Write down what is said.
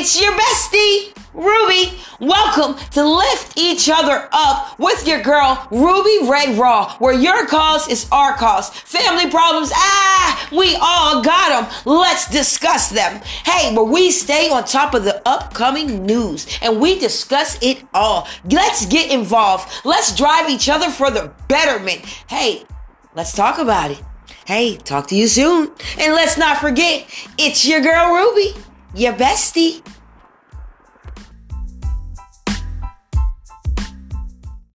It's your bestie, Ruby. Welcome to Lift Each Other Up with your girl, Ruby Red Raw, where your cause is our cause. Family problems, ah, we all got them. Let's discuss them. Hey, where we stay on top of the upcoming news and we discuss it all. Let's get involved. Let's drive each other for the betterment. Hey, let's talk about it. Hey, talk to you soon. And let's not forget, it's your girl Ruby, your bestie.